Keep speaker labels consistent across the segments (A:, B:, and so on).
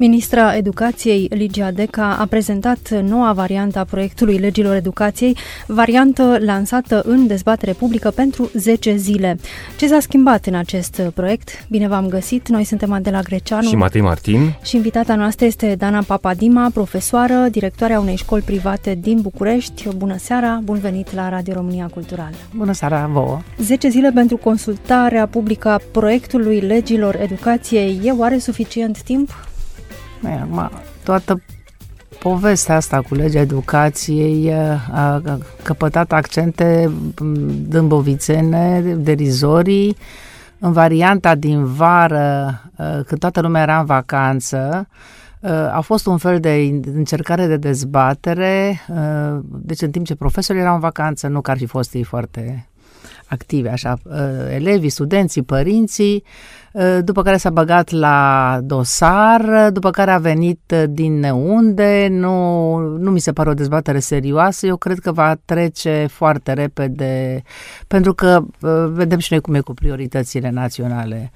A: Ministra Educației, Ligia Deca, a prezentat noua variantă a proiectului legilor educației, variantă lansată în dezbatere publică pentru 10 zile. Ce s-a schimbat în acest proiect? Bine v-am găsit, noi suntem Adela Greceanu
B: și Matei Martin
A: și invitata noastră este Dana Papadima, profesoară, directoarea unei școli private din București. Bună seara, bun venit la Radio România Cultural.
C: Bună seara vouă!
A: 10 zile pentru consultarea publică a proiectului legilor educației. E oare suficient timp?
C: Acum, toată povestea asta cu legea educației a căpătat accente dâmbovițene, derizorii, în varianta din vară, când toată lumea era în vacanță, a fost un fel de încercare de dezbatere, deci în timp ce profesorii erau în vacanță, nu că ar fi fost ei foarte active, așa, elevii, studenții, părinții, Eh, după care s-a băgat la dosar, după care a venit eh, din neunde, nu, nu mi se pare o dezbatere serioasă, eu cred că va trece foarte repede, pentru că eh, vedem și noi cum e cu prioritățile naționale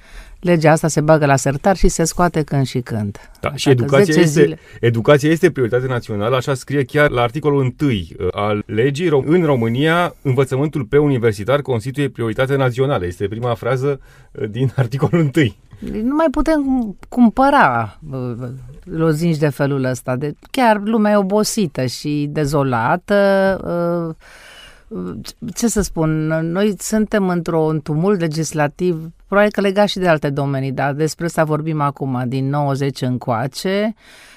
C: legea asta se bagă la sertar și se scoate când și când.
B: Da, și educația este, zile... educația este prioritate națională, așa scrie chiar la articolul 1 uh, al legii. În România, învățământul preuniversitar constituie prioritate națională. Este prima frază uh, din articolul 1.
C: Nu mai putem cumpăra uh, lozinci de felul ăsta. De, chiar lumea e obosită și dezolată. Ce să spun, noi suntem într-un tumult legislativ probabil că legat și de alte domenii, dar despre asta vorbim acum, din 90 încoace, uh,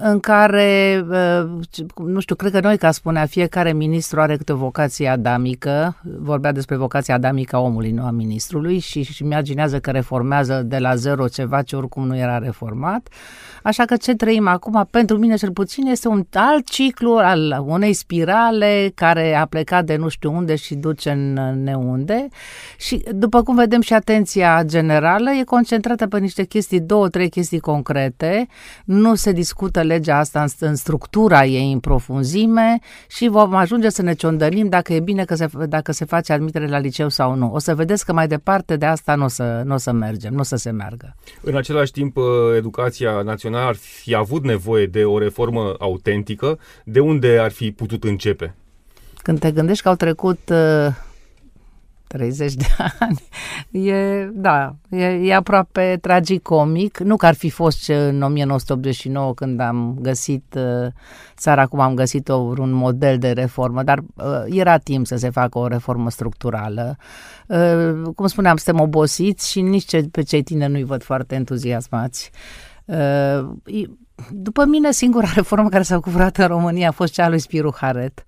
C: în care, uh, nu știu, cred că noi, ca spunea, fiecare ministru are câte o vocație adamică, vorbea despre vocația adamică a omului, nu a ministrului, și, și imaginează că reformează de la zero ceva ce oricum nu era reformat. Așa că ce trăim acum, pentru mine cel puțin, este un alt ciclu al unei spirale care a plecat de nu știu unde și duce în neunde și după cum vedem și atenția generală e concentrată pe niște chestii, două, trei chestii concrete, nu se discută legea asta în, în structura ei în profunzime și vom ajunge să ne ciondănim dacă e bine că se, dacă se face admitere la liceu sau nu. O să vedeți că mai departe de asta nu o să, nu o să mergem, nu o să se meargă.
B: În același timp, educația națională națională ar fi avut nevoie de o reformă autentică, de unde ar fi putut începe?
C: Când te gândești că au trecut uh, 30 de ani, e, da, e, e aproape tragicomic. Nu că ar fi fost ce în 1989 când am găsit uh, țara cum am găsit-o un model de reformă, dar uh, era timp să se facă o reformă structurală. Uh, cum spuneam, suntem obosiți și nici ce, pe cei tineri nu-i văd foarte entuziasmați. Uh, Uh, după mine, singura reformă care s-a curat în România a fost cea a lui Spiru Haret.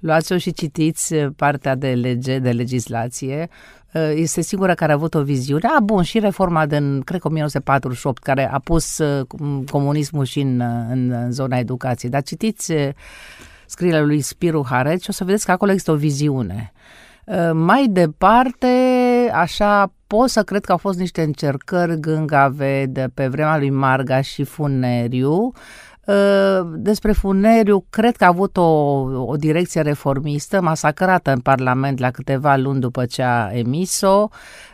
C: Luați-o și citiți uh, partea de lege, de legislație. Uh, este singura care a avut o viziune. A, bun, și reforma din, cred că 1948, care a pus comunismul și în, în, în zona educației. Dar citiți scrierile lui Spiru Haret și o să vedeți că acolo există o viziune. Mai departe, așa pot să cred că au fost niște încercări gângave de pe vremea lui Marga și Funeriu. Uh, despre Funeriu, cred că a avut o, o direcție reformistă, masacrată în Parlament la câteva luni după ce a emis-o.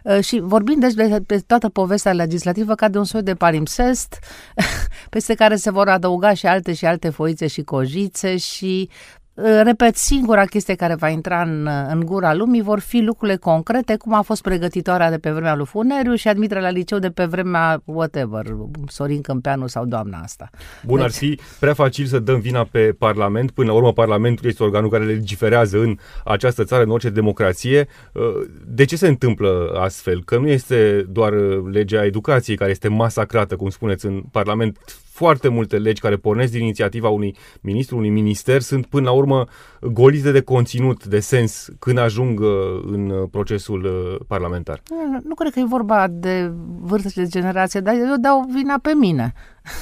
C: Uh, și vorbind deci de, de toată povestea legislativă ca de un soi de palimpsest peste care se vor adăuga și alte și alte foițe și cojițe și Uh, repet, singura chestie care va intra în, în gura lumii vor fi lucrurile concrete, cum a fost pregătitoarea de pe vremea lui Funeriu și admiterea la liceu de pe vremea whatever, Sorin Câmpeanu sau doamna asta.
B: Bun, deci... ar fi prea facil să dăm vina pe Parlament. Până la urmă, Parlamentul este organul care legiferează în această țară, în orice democrație. Uh, de ce se întâmplă astfel? Că nu este doar legea educației care este masacrată, cum spuneți, în Parlament foarte multe legi care pornesc din inițiativa unui ministru, unui minister, sunt până la urmă golite de conținut, de sens, când ajung uh, în uh, procesul uh, parlamentar.
C: Nu, nu cred că e vorba de vârste de generație, dar eu dau vina pe mine.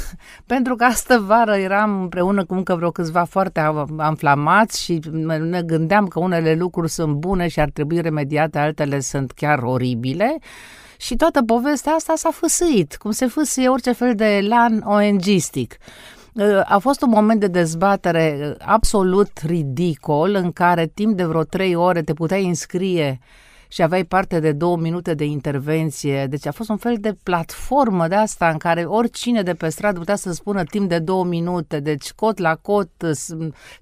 C: Pentru că astă vară eram împreună cu încă vreo câțiva foarte amflamați și ne gândeam că unele lucruri sunt bune și ar trebui remediate, altele sunt chiar oribile. Și toată povestea asta s-a fâsâit, cum se fâsâie orice fel de lan ONG-stic. a fost un moment de dezbatere absolut ridicol în care timp de vreo trei ore te puteai înscrie și aveai parte de două minute de intervenție. Deci a fost un fel de platformă de asta în care oricine de pe stradă putea să spună timp de două minute. Deci cot la cot,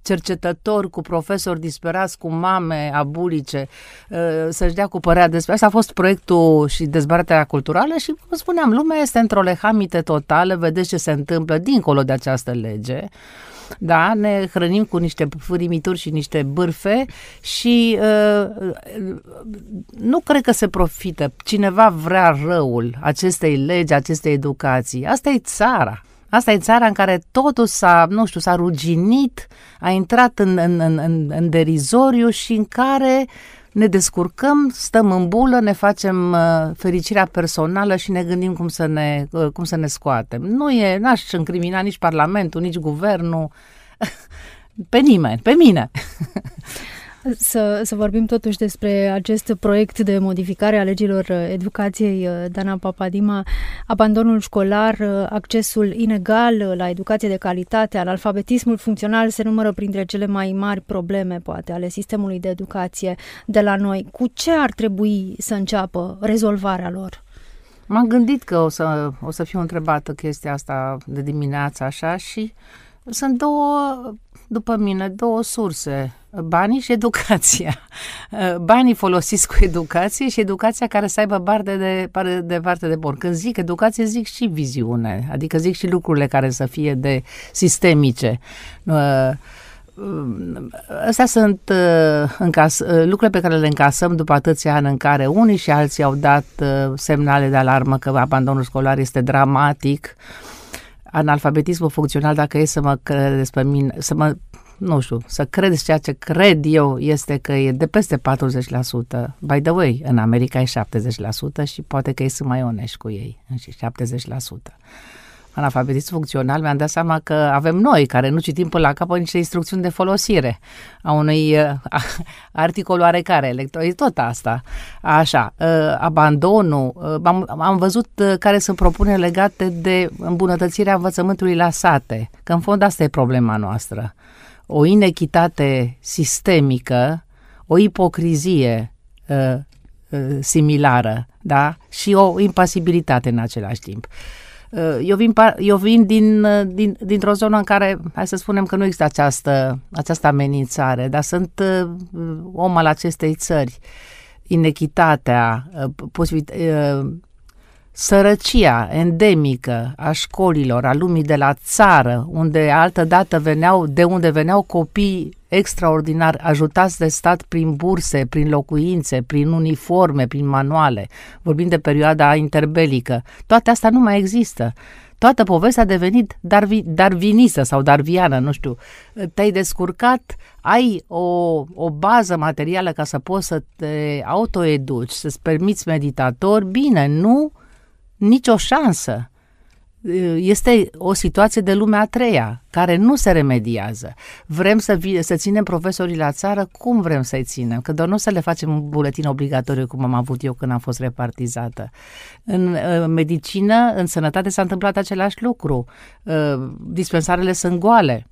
C: cercetători cu profesori disperați, cu mame abulice, ă, să-și dea cu părea despre asta. A fost proiectul și dezbaterea culturală și, cum spuneam, lumea este într-o lehamite totală, vedeți ce se întâmplă dincolo de această lege da, ne hrănim cu niște furimituri și niște bârfe și uh, nu cred că se profită. Cineva vrea răul acestei legi, acestei educații. Asta e țara. Asta e țara în care totul s-a, nu știu, s-a ruginit, a intrat în, în, în, în, în derizoriu și în care ne descurcăm, stăm în bulă, ne facem uh, fericirea personală și ne gândim cum să ne, uh, cum să ne scoatem. Nu e, n-aș încrimina nici Parlamentul, nici Guvernul, pe nimeni, pe mine.
A: Să, să vorbim totuși despre acest proiect de modificare a legilor educației, uh, Dana Papadima, abandonul școlar, uh, accesul inegal la educație de calitate, al alfabetismul funcțional se numără printre cele mai mari probleme, poate, ale sistemului de educație de la noi. Cu ce ar trebui să înceapă rezolvarea lor?
C: M-am gândit că o să, o să fiu întrebată chestia asta de dimineață așa și sunt două după mine, două surse, banii și educația. Banii folosiți cu educație și educația care să aibă parte de, parte de parte de bun. Când zic educație, zic și viziune, adică zic și lucrurile care să fie de sistemice. Astea sunt uh, încas, uh, lucrurile pe care le încasăm după atâția ani în care unii și alții au dat uh, semnale de alarmă că abandonul școlar este dramatic, analfabetismul funcțional, dacă e să mă credeți pe mine, să mă, nu știu, să credeți ceea ce cred eu, este că e de peste 40%. By the way, în America e 70% și poate că ei sunt mai onești cu ei, și 70% analfabetism funcțional, mi-am dat seama că avem noi, care nu citim până la capăt niște instrucțiuni de folosire a unui uh, articol oarecare, electro, e tot asta. Așa, uh, abandonul, uh, am, am văzut uh, care sunt propuneri legate de îmbunătățirea învățământului la sate, că în fond asta e problema noastră. O inechitate sistemică, o ipocrizie uh, uh, similară, da? Și o impasibilitate în același timp. Uh, Uh, eu vin, eu vin din, uh, din, dintr-o zonă în care, hai să spunem că nu există această, această amenințare, dar sunt uh, om al acestei țări. Inechitatea, posibil, sărăcia endemică a școlilor, a lumii de la țară, unde altă dată veneau, de unde veneau copii extraordinar ajutați de stat prin burse, prin locuințe, prin uniforme, prin manuale, vorbim de perioada interbelică, toate astea nu mai există. Toată povestea a devenit darvi, darvinisă sau darviană, nu știu. Te-ai descurcat, ai o, o bază materială ca să poți să te autoeduci, să-ți permiți meditator, bine, nu nicio șansă. Este o situație de lumea a treia, care nu se remediază. Vrem să, vi- să ținem profesorii la țară, cum vrem să-i ținem? Că doar nu să le facem un buletin obligatoriu, cum am avut eu când am fost repartizată. În uh, medicină, în sănătate s-a întâmplat același lucru. Uh, dispensarele sunt goale.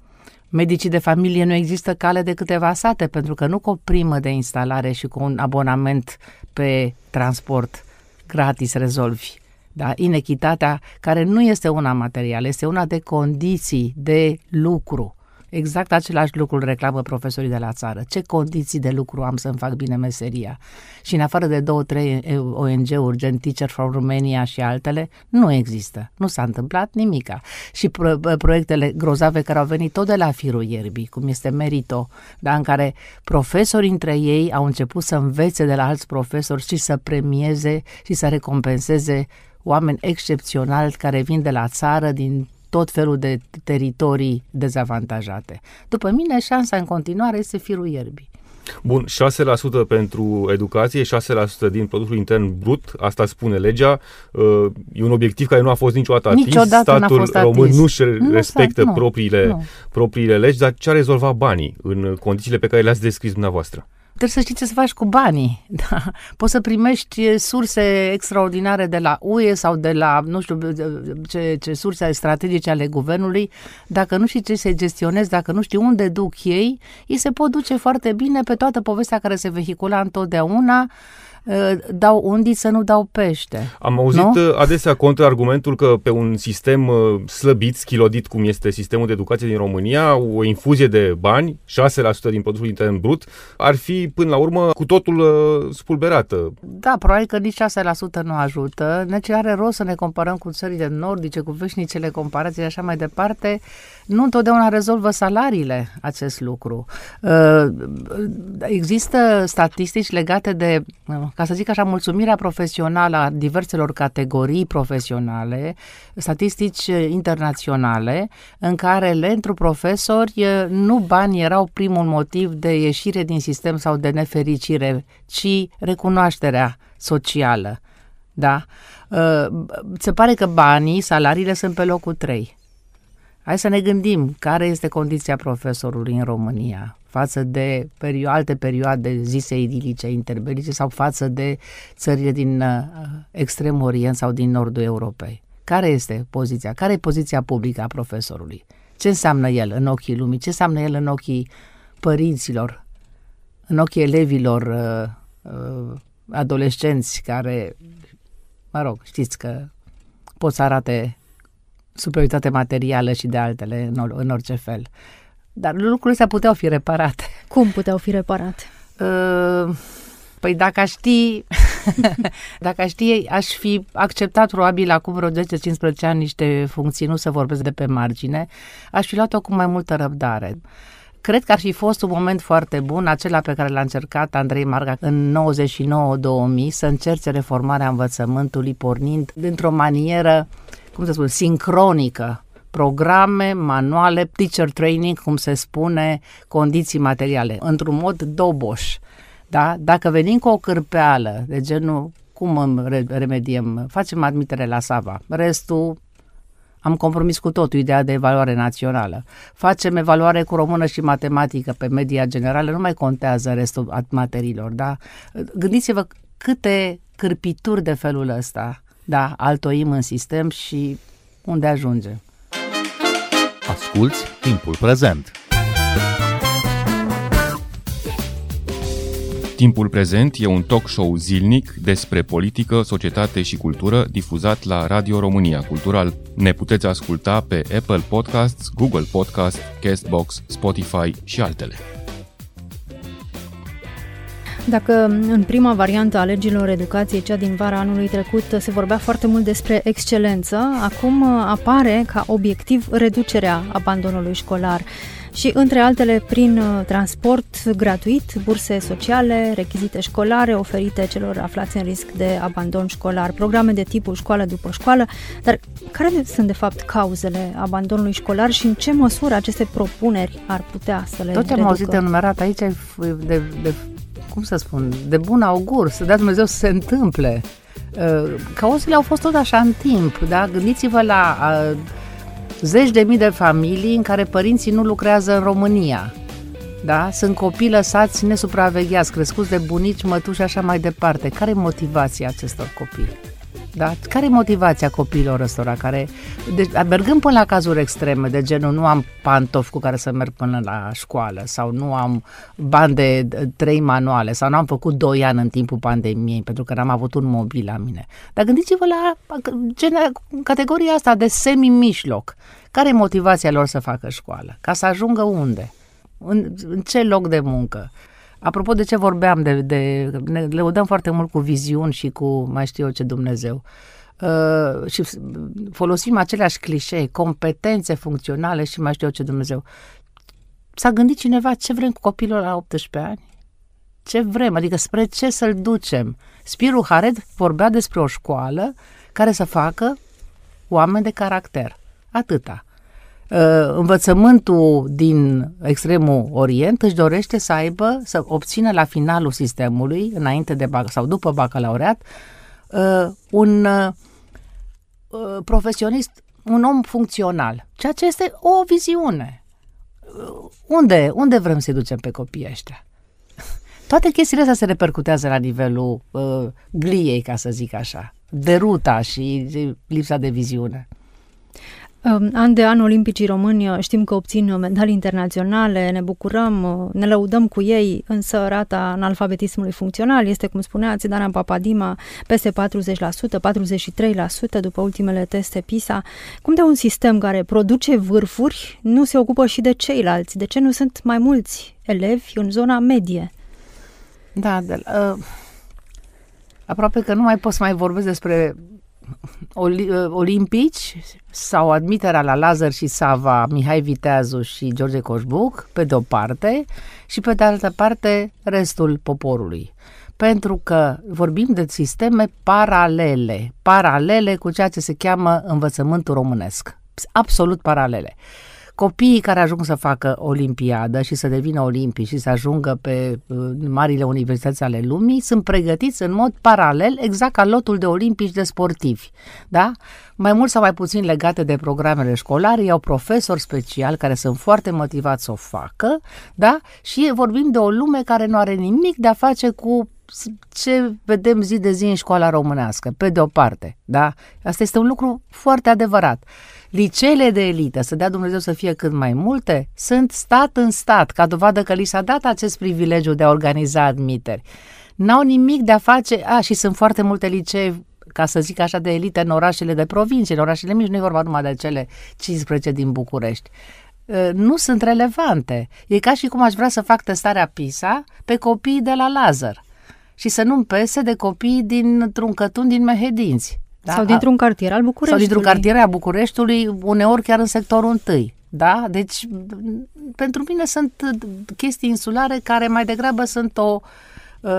C: Medicii de familie nu există cale de câteva sate, pentru că nu cu o primă de instalare și cu un abonament pe transport gratis rezolvi da? Inechitatea care nu este una materială, este una de condiții de lucru. Exact același lucru reclamă profesorii de la țară. Ce condiții de lucru am să-mi fac bine meseria? Și în afară de două, trei ONG-uri, gen Teacher from Romania și altele, nu există. Nu s-a întâmplat nimica. Și pro- proiectele grozave care au venit tot de la firul ierbii, cum este Merito, da, în care profesorii între ei au început să învețe de la alți profesori și să premieze și să recompenseze oameni excepționali care vin de la țară, din tot felul de teritorii dezavantajate. După mine, șansa în continuare este firul ierbii.
B: Bun, 6% pentru educație, 6% din produsul intern brut, asta spune legea. Uh, e un obiectiv care nu a fost niciodată atins.
C: Niciodată
B: Statul
C: fost
B: român
C: atins.
B: nu-și respectă
C: nu,
B: propriile,
C: nu.
B: propriile legi, dar ce a rezolvat banii în condițiile pe care le-ați descris dumneavoastră?
C: Trebuie să știi ce să faci cu banii. Da? Poți să primești surse extraordinare de la UE sau de la, nu știu, ce, ce surse strategice ale guvernului. Dacă nu știi ce să gestionezi, dacă nu știi unde duc ei, ei se pot duce foarte bine pe toată povestea care se vehicula întotdeauna Uh, dau undiță, nu dau pește.
B: Am auzit nu? Uh, adesea contraargumentul că pe un sistem uh, slăbit, schilodit, cum este sistemul de educație din România, o infuzie de bani, 6% din produsul intern brut, ar fi până la urmă cu totul spulberată.
C: Da, probabil că nici 6% nu ajută. Deci are rost să ne comparăm cu țările nordice, cu veșnicele comparații și așa mai departe. Nu întotdeauna rezolvă salariile acest lucru. Există statistici legate de ca să zic așa, mulțumirea profesională a diverselor categorii profesionale, statistici internaționale, în care pentru profesori nu banii erau primul motiv de ieșire din sistem sau de nefericire, ci recunoașterea socială. Da? Se pare că banii, salariile sunt pe locul 3. Hai să ne gândim care este condiția profesorului în România față de perio- alte perioade zise idilice, interbelice sau față de țările din uh, extrem orient sau din nordul Europei. Care este poziția? Care e poziția publică a profesorului? Ce înseamnă el în ochii lumii? Ce înseamnă el în ochii părinților? În ochii elevilor uh, uh, adolescenți care, mă rog, știți că pot să arate superioritate materială și de altele în, în orice fel. Dar lucrurile astea puteau fi reparate.
A: Cum puteau fi reparate?
C: Uh, păi dacă aș ști, dacă aș ști, aș fi acceptat probabil acum vreo 10-15 ani niște funcții, nu să vorbesc de pe margine, aș fi luat-o cu mai multă răbdare. Cred că ar fi fost un moment foarte bun, acela pe care l-a încercat Andrei Marga în 99-2000, să încerce reformarea învățământului pornind dintr-o manieră, cum să spun, sincronică programe, manuale, teacher training, cum se spune, condiții materiale, într-un mod doboș. Da? Dacă venim cu o cârpeală de genul cum remediem, facem admitere la Sava, restul am compromis cu totul ideea de evaluare națională. Facem evaluare cu română și matematică pe media generală, nu mai contează restul materiilor, da? Gândiți-vă câte cârpituri de felul ăsta, da, altoim în sistem și unde ajungem.
D: Asculți timpul prezent!
E: Timpul prezent e un talk show zilnic despre politică, societate și cultură difuzat la Radio România Cultural. Ne puteți asculta pe Apple Podcasts, Google Podcasts, Castbox, Spotify și altele.
A: Dacă în prima variantă a legilor educației, cea din vara anului trecut, se vorbea foarte mult despre excelență, acum apare ca obiectiv reducerea abandonului școlar. Și, între altele, prin uh, transport gratuit, burse sociale, rechizite școlare oferite celor aflați în risc de abandon școlar, programe de tipul școală după școală, dar care sunt, de fapt, cauzele abandonului școlar și în ce măsură aceste propuneri ar putea să le
C: Tot ce am auzit enumerat aici de, de cum să spun, de bun augur, să dea Dumnezeu să se întâmple. Uh, cauzele au fost tot așa în timp, da? Gândiți-vă la uh, zeci de mii de familii în care părinții nu lucrează în România. Da? Sunt copii lăsați nesupravegheați, crescuți de bunici, mătuși și așa mai departe. Care e motivația acestor copii? Da? Care e motivația copiilor ăstora care, deci, mergând până la cazuri extreme, de genul nu am pantofi cu care să merg până la școală sau nu am bani de trei manuale sau nu am făcut doi ani în timpul pandemiei pentru că n-am avut un mobil la mine. Dar gândiți-vă la categoria asta de semi-mișloc. Care e motivația lor să facă școală? Ca să ajungă unde? În, în ce loc de muncă? Apropo de ce vorbeam, de, de, ne lăudăm foarte mult cu viziuni și cu mai știu eu ce Dumnezeu. Uh, și folosim aceleași clișee, competențe funcționale și mai știu eu ce Dumnezeu. S-a gândit cineva ce vrem cu copilul la 18 ani? Ce vrem? Adică spre ce să-l ducem? Spiru Hared vorbea despre o școală care să facă oameni de caracter. Atâta. Uh, învățământul din extremul Orient își dorește să aibă, să obțină la finalul sistemului, înainte de bac sau după bacalaureat, uh, un uh, profesionist, un om funcțional, ceea ce este o viziune. Unde, unde vrem să-i ducem pe copiii ăștia? toate chestiile astea se repercutează la nivelul uh, gliei, ca să zic așa, deruta și lipsa de viziune.
A: An de an, olimpicii români știm că obțin medalii internaționale, ne bucurăm, ne lăudăm cu ei, însă rata analfabetismului funcțional este, cum spuneați, Dana Papadima, peste 40%, 43% după ultimele teste PISA. Cum de un sistem care produce vârfuri nu se ocupă și de ceilalți? De ce nu sunt mai mulți elevi în zona medie?
C: Da, de, uh, aproape că nu mai pot să mai vorbesc despre olimpici sau admiterea la Lazar și Sava, Mihai Viteazu și George Coșbuc, pe de-o parte, și pe de altă parte restul poporului. Pentru că vorbim de sisteme paralele, paralele cu ceea ce se cheamă învățământul românesc. Absolut paralele. Uh, copiii care ajung să facă olimpiadă și să devină olimpici și să ajungă pe uh, marile universități ale lumii sunt pregătiți în mod paralel exact ca lotul de olimpici de sportivi. Da? Mai mult sau mai puțin legate de programele școlare, iau profesori speciali care sunt foarte motivați să o facă, da? Și vorbim de o lume care nu are nimic de a face cu ce vedem zi de zi în școala românească, pe de o parte, da? Asta este un lucru foarte adevărat. Liceele de elită, să dea Dumnezeu să fie cât mai multe, sunt stat în stat, ca dovadă că li s-a dat acest privilegiu de a organiza admiteri. N-au nimic de a face, a, și sunt foarte multe licee ca să zic așa, de elită în orașele de provincie, în orașele mici, nu e vorba numai de cele 15 din București ă, nu sunt relevante. E ca și cum aș vrea să fac testarea PISA pe copiii de la Lazar și să nu-mi pese de copii dintr-un cătun din Mehedinți.
A: Da? Sau dintr-un cartier al Bucureștiului.
C: Sau dintr-un cartier al Bucureștiului, uneori chiar în sectorul întâi. Da? Deci, pentru mine sunt chestii insulare care mai degrabă sunt o, uh,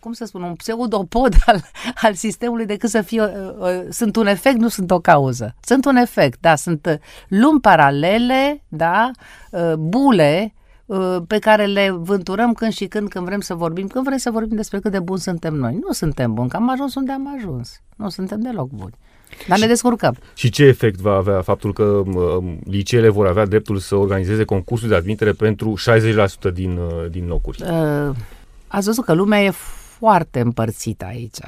C: cum să spun, un pseudopod al, al sistemului decât să fie, uh, uh, sunt un efect, nu sunt o cauză. Sunt un efect, da, sunt uh, lumi paralele, da, uh, bule Uh, pe care le vânturăm când și când, când vrem să vorbim, când vrem să vorbim despre cât de buni suntem noi. Nu suntem buni, că am ajuns unde am ajuns. Nu suntem deloc buni. Dar și, ne descurcăm.
B: Și ce efect va avea faptul că uh, liceele vor avea dreptul să organizeze concursul de admitere pentru 60% din, uh, din locuri? Uh,
C: ați văzut că lumea e foarte împărțită aici.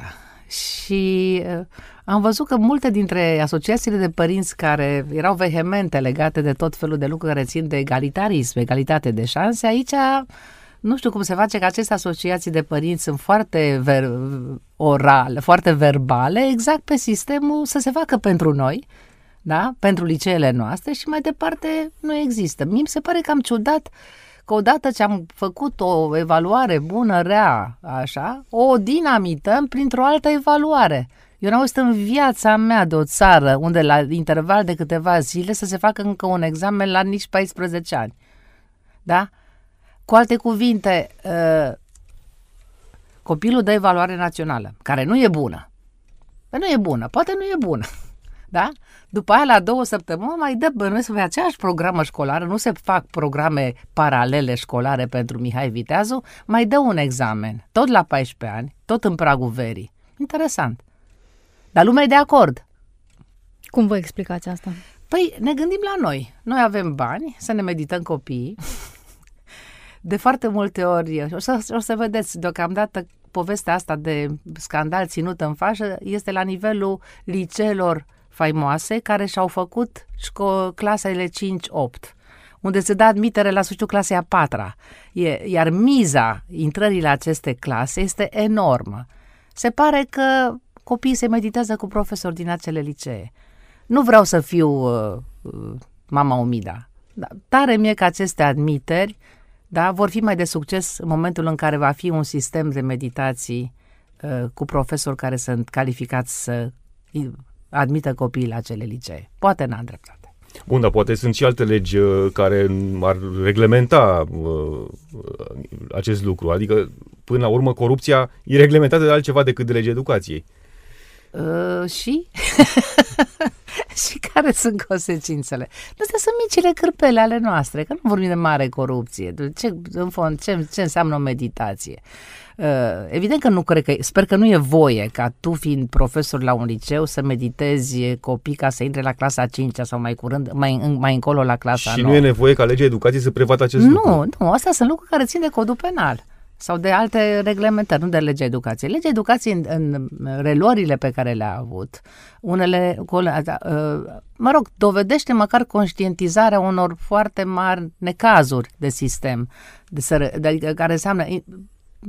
C: Și uh, am văzut că multe dintre asociațiile de părinți care erau vehemente legate de tot felul de lucruri care țin de egalitarism, egalitate de șanse, aici nu știu cum se face că aceste asociații de părinți sunt foarte ver- orale, foarte verbale, exact pe sistemul să se facă pentru noi, da? pentru liceele noastre și mai departe nu există. Mie mi se pare cam ciudat că odată ce am făcut o evaluare bună, rea, așa, o dinamităm printr-o altă evaluare. Eu n-am auzit în viața mea de o țară unde la interval de câteva zile să se facă încă un examen la nici 14 ani. Da? Cu alte cuvinte, uh, copilul dă evaluare națională, care nu e bună. Păi nu e bună, poate nu e bună. Da? După aia, la două săptămâni, mai dă bănuiesc pe aceeași programă școlară, nu se fac programe paralele școlare pentru Mihai Viteazu, mai dă un examen, tot la 14 ani, tot în pragul verii. Interesant. Dar lumea e de acord.
A: Cum vă explicați asta?
C: Păi ne gândim la noi. Noi avem bani să ne medităm copiii. De foarte multe ori, o să, o să vedeți, deocamdată povestea asta de scandal ținut în fașă este la nivelul liceelor faimoase care și-au făcut șco- clasele 5-8 unde se dă admitere la sfârșitul clasei a patra. Iar miza intrării la aceste clase este enormă. Se pare că copiii se meditează cu profesori din acele licee. Nu vreau să fiu uh, uh, mama umida. Da, tare mie că aceste admiteri da, vor fi mai de succes în momentul în care va fi un sistem de meditații uh, cu profesori care sunt calificați să admită copiii la acele licee. Poate n-am dreptate.
B: Bun, dar poate sunt și alte legi uh, care ar reglementa uh, acest lucru. Adică, până la urmă, corupția e reglementată de altceva decât de legea educației.
C: Uh, și? și care sunt consecințele? Astea sunt micile cârpele ale noastre, că nu vorbim de mare corupție. Ce, în fond, ce, ce înseamnă o meditație? Uh, evident că nu cred că, sper că nu e voie ca tu fiind profesor la un liceu să meditezi copii ca să intre la clasa 5 sau mai curând, mai, mai încolo la clasa
B: Și
C: 9.
B: nu e nevoie ca legea educației să prevadă acest
C: nu,
B: lucru?
C: Nu, nu, astea sunt lucruri care țin de codul penal. sau de alte reglementări, nu de legea educației. Legea educației în, în reluările pe care le-a avut, unele, mă rog, dovedește măcar conștientizarea unor foarte mari necazuri de sistem, de, sără, de, care înseamnă,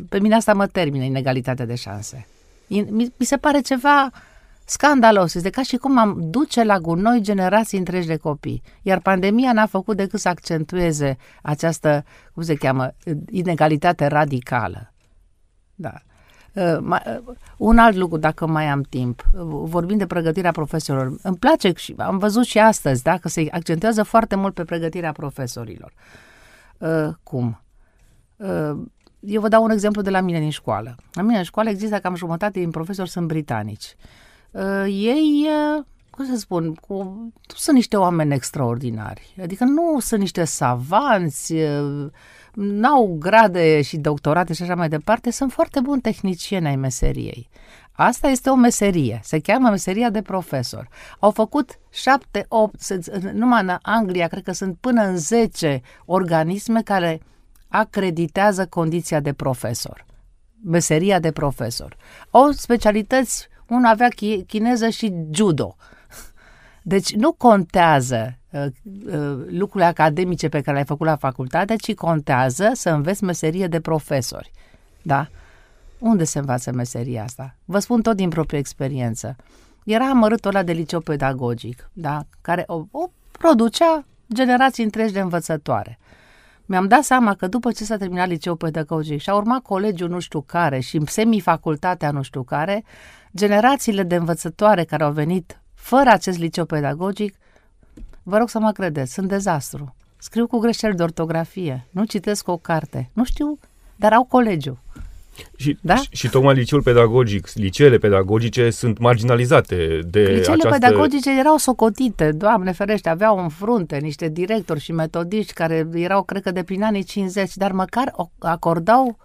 C: pe mine asta mă termină, inegalitatea de șanse. Mi, mi se pare ceva scandalos. Este ca și cum am duce la gunoi generații întregi de copii. Iar pandemia n-a făcut decât să accentueze această, cum se cheamă, inegalitate radicală. Da. Uh, uh, un alt lucru, dacă mai am timp, uh, vorbim de pregătirea profesorilor. Îmi place și am văzut și astăzi, da, că se accentuează foarte mult pe pregătirea profesorilor. Cum? Eu vă dau un exemplu de la mine din școală. La mine în școală există cam jumătate din profesori sunt britanici. Uh, ei, uh, cum să spun, cu, nu sunt niște oameni extraordinari. Adică nu sunt niște savanți, uh, n-au grade și doctorate și așa mai departe, sunt foarte buni tehnicieni ai meseriei. Asta este o meserie, se cheamă meseria de profesor. Au făcut șapte, opt, numai în Anglia, cred că sunt până în zece organisme care acreditează condiția de profesor, meseria de profesor. Au specialități unul avea chineză și judo. Deci nu contează uh, uh, lucrurile academice pe care le-ai făcut la facultate, ci contează să înveți meserie de profesori. Da? Unde se învață meseria asta? Vă spun tot din proprie experiență. Era amărâtul ăla de liceu pedagogic, da? care o, o producea generații întregi de învățătoare. Mi-am dat seama că după ce s-a terminat liceul pedagogic și a urmat colegiul nu știu care și semifacultatea nu știu care, generațiile de învățătoare care au venit fără acest liceu pedagogic, vă rog să mă credeți, sunt dezastru. Scriu cu greșeli de ortografie, nu citesc o carte, nu știu, dar au colegiu.
B: Și, da? și, și tocmai liceul pedagogic, liceele pedagogice sunt marginalizate de
C: Liceele
B: această...
C: pedagogice erau socotite, doamne ferește, aveau în frunte niște directori și metodiști care erau, cred că, de prin anii 50, dar măcar acordau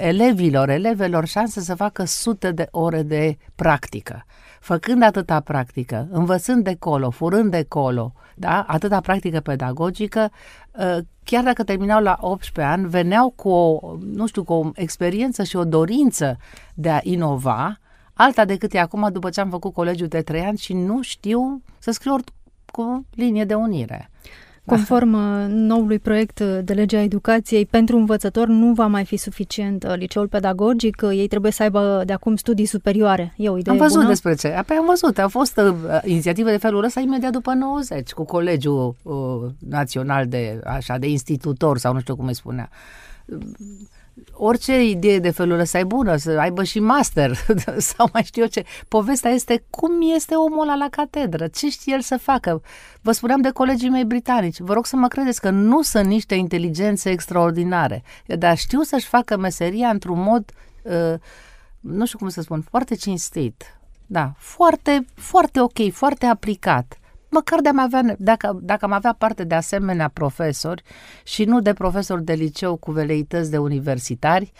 C: elevilor, elevelor șanse să facă sute de ore de practică. Făcând atâta practică, învățând de colo, furând de colo, da? atâta practică pedagogică, chiar dacă terminau la 18 ani, veneau cu o, nu știu, cu o experiență și o dorință de a inova, alta decât e acum după ce am făcut colegiul de 3 ani și nu știu să scriu cu linie de unire.
A: Conform uh, noului proiect uh, de lege a educației, pentru învățător nu va mai fi suficient uh, liceul pedagogic, ei trebuie să aibă de acum studii superioare. E o idee
C: Am văzut
A: bună?
C: despre ce. Apoi am văzut. A fost uh, inițiativă de felul ăsta imediat după 90, cu Colegiul uh, Național de, așa, de Institutor, sau nu știu cum îi spunea orice idee de felul ăsta e bună, să aibă și master sau mai știu eu ce. Povestea este cum este omul ăla la catedră, ce știe el să facă. Vă spuneam de colegii mei britanici, vă rog să mă credeți că nu sunt niște inteligențe extraordinare, dar știu să-și facă meseria într-un mod, uh, nu știu cum să spun, foarte cinstit. Da, foarte, foarte ok, foarte aplicat măcar de am avea, dacă, dacă am avea parte de asemenea profesori și nu de profesori de liceu cu veleități de universitari,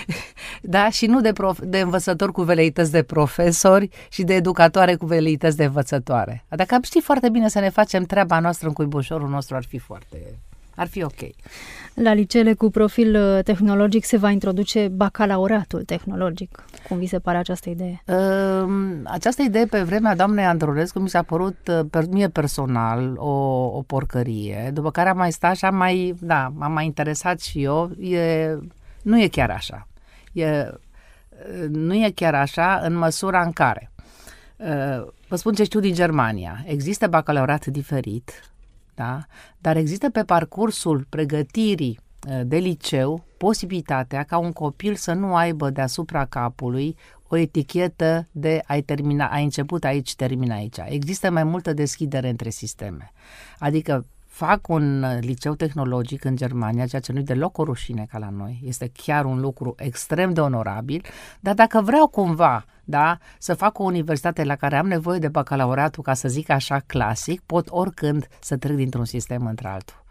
C: da, și nu de, prof, de învățători cu veleități de profesori și de educatoare cu veleități de învățătoare. Dacă am ști foarte bine să ne facem treaba noastră în cuibușorul nostru, ar fi foarte ar fi ok.
A: La liceele cu profil uh, tehnologic se va introduce bacalaureatul tehnologic. Cum vi se pare această idee?
C: Uh, această idee pe vremea doamnei Androrescu mi s-a părut uh, per, mie personal o, o porcărie, după care am mai stat și am mai, da, m-am mai interesat și eu. E, nu e chiar așa. E, uh, nu e chiar așa în măsura în care Vă spun ce știu din Germania. Există bacalaureat diferit, da? dar există pe parcursul pregătirii ă, de liceu posibilitatea ca un copil să nu aibă deasupra capului o etichetă de ai, termina, ai început aici, termina aici. Există mai multă deschidere între sisteme. Adică fac un uh, liceu tehnologic în Germania, ceea ce nu-i deloc o rușine ca la noi. Este chiar un lucru extrem de onorabil, dar dacă vreau cumva da, să fac o universitate la care am nevoie de bacalaureatul, ca să zic așa, clasic, pot oricând să trec dintr-un sistem într-altul.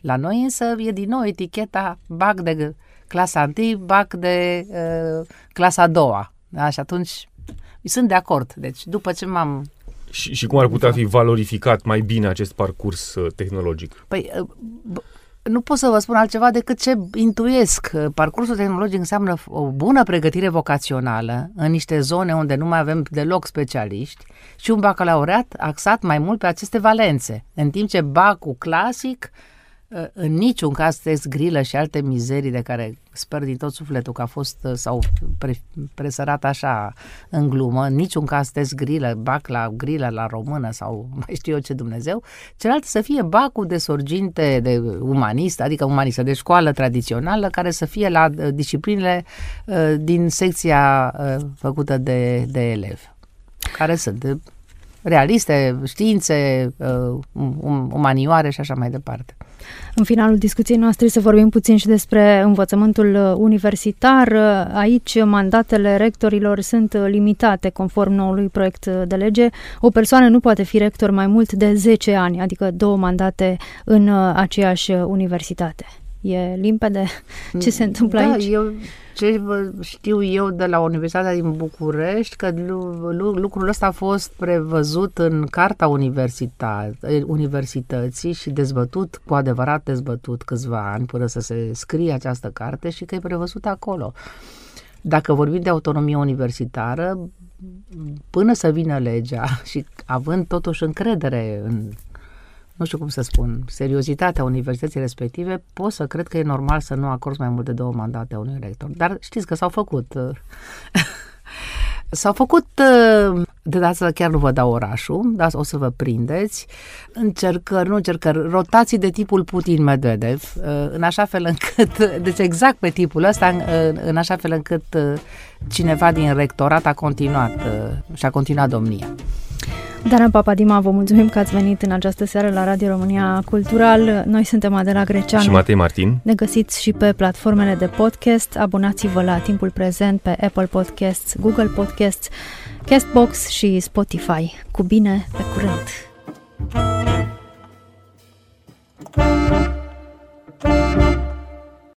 C: La noi însă e din nou eticheta bac de clasa 1, bac de uh, clasa a doua. Da? Și atunci sunt de acord. Deci după ce m-am
B: și, și cum ar putea fi valorificat mai bine acest parcurs uh, tehnologic?
C: Păi, uh, nu pot să vă spun altceva decât ce intuiesc. Parcursul tehnologic înseamnă o bună pregătire vocațională în niște zone unde nu mai avem deloc specialiști și un bacalaureat axat mai mult pe aceste valențe, în timp ce bacul clasic Ă, în niciun caz test grilă și alte mizerii de care sper din tot sufletul că a fost ă, sau pre, presărat așa în glumă, în niciun caz test grilă, bac la grilă la română sau mai știu eu ce Dumnezeu, celălalt să fie bacul de sorginte de umanist, adică umanistă de școală tradițională, care să fie la ă, disciplinele din secția făcută de, de elevi, care sunt de realiste, științe, um, umanioare și așa mai departe.
A: În finalul discuției noastre să vorbim puțin și despre învățământul uh, universitar. Uh, aici mandatele rectorilor sunt uh, limitate conform noului proiect de lege. O persoană nu poate fi rector mai mult de 10 ani, adică două mandate în aceeași universitate. E limpede ce se întâmplă
C: da,
A: aici?
C: Eu, ce știu eu de la Universitatea din București, că lucrul ăsta a fost prevăzut în Carta Universita, Universității și dezbătut, cu adevărat dezbătut câțiva ani până să se scrie această carte și că e prevăzut acolo. Dacă vorbim de autonomie universitară, până să vină legea și având totuși încredere în nu știu cum să spun, seriozitatea universității respective, pot să cred că e normal să nu acorzi mai mult de două mandate a unui rector. Dar știți că s-au făcut. Uh, s-au făcut, uh, de data chiar nu vă dau orașul, dar o să vă prindeți, încercări, nu încercări, rotații de tipul Putin-Medvedev, uh, în așa fel încât, deci exact pe tipul ăsta, în așa fel încât cineva din rectorat a continuat și a continuat domnia.
A: Dana Papadima, vă mulțumim că ați venit în această seară la Radio România Cultural. Noi suntem Adela Greceanu.
B: Și Matei Martin.
A: Ne găsiți și pe platformele de podcast. Abonați-vă la timpul prezent pe Apple Podcasts, Google Podcasts, Castbox și Spotify. Cu bine, pe curând! thank you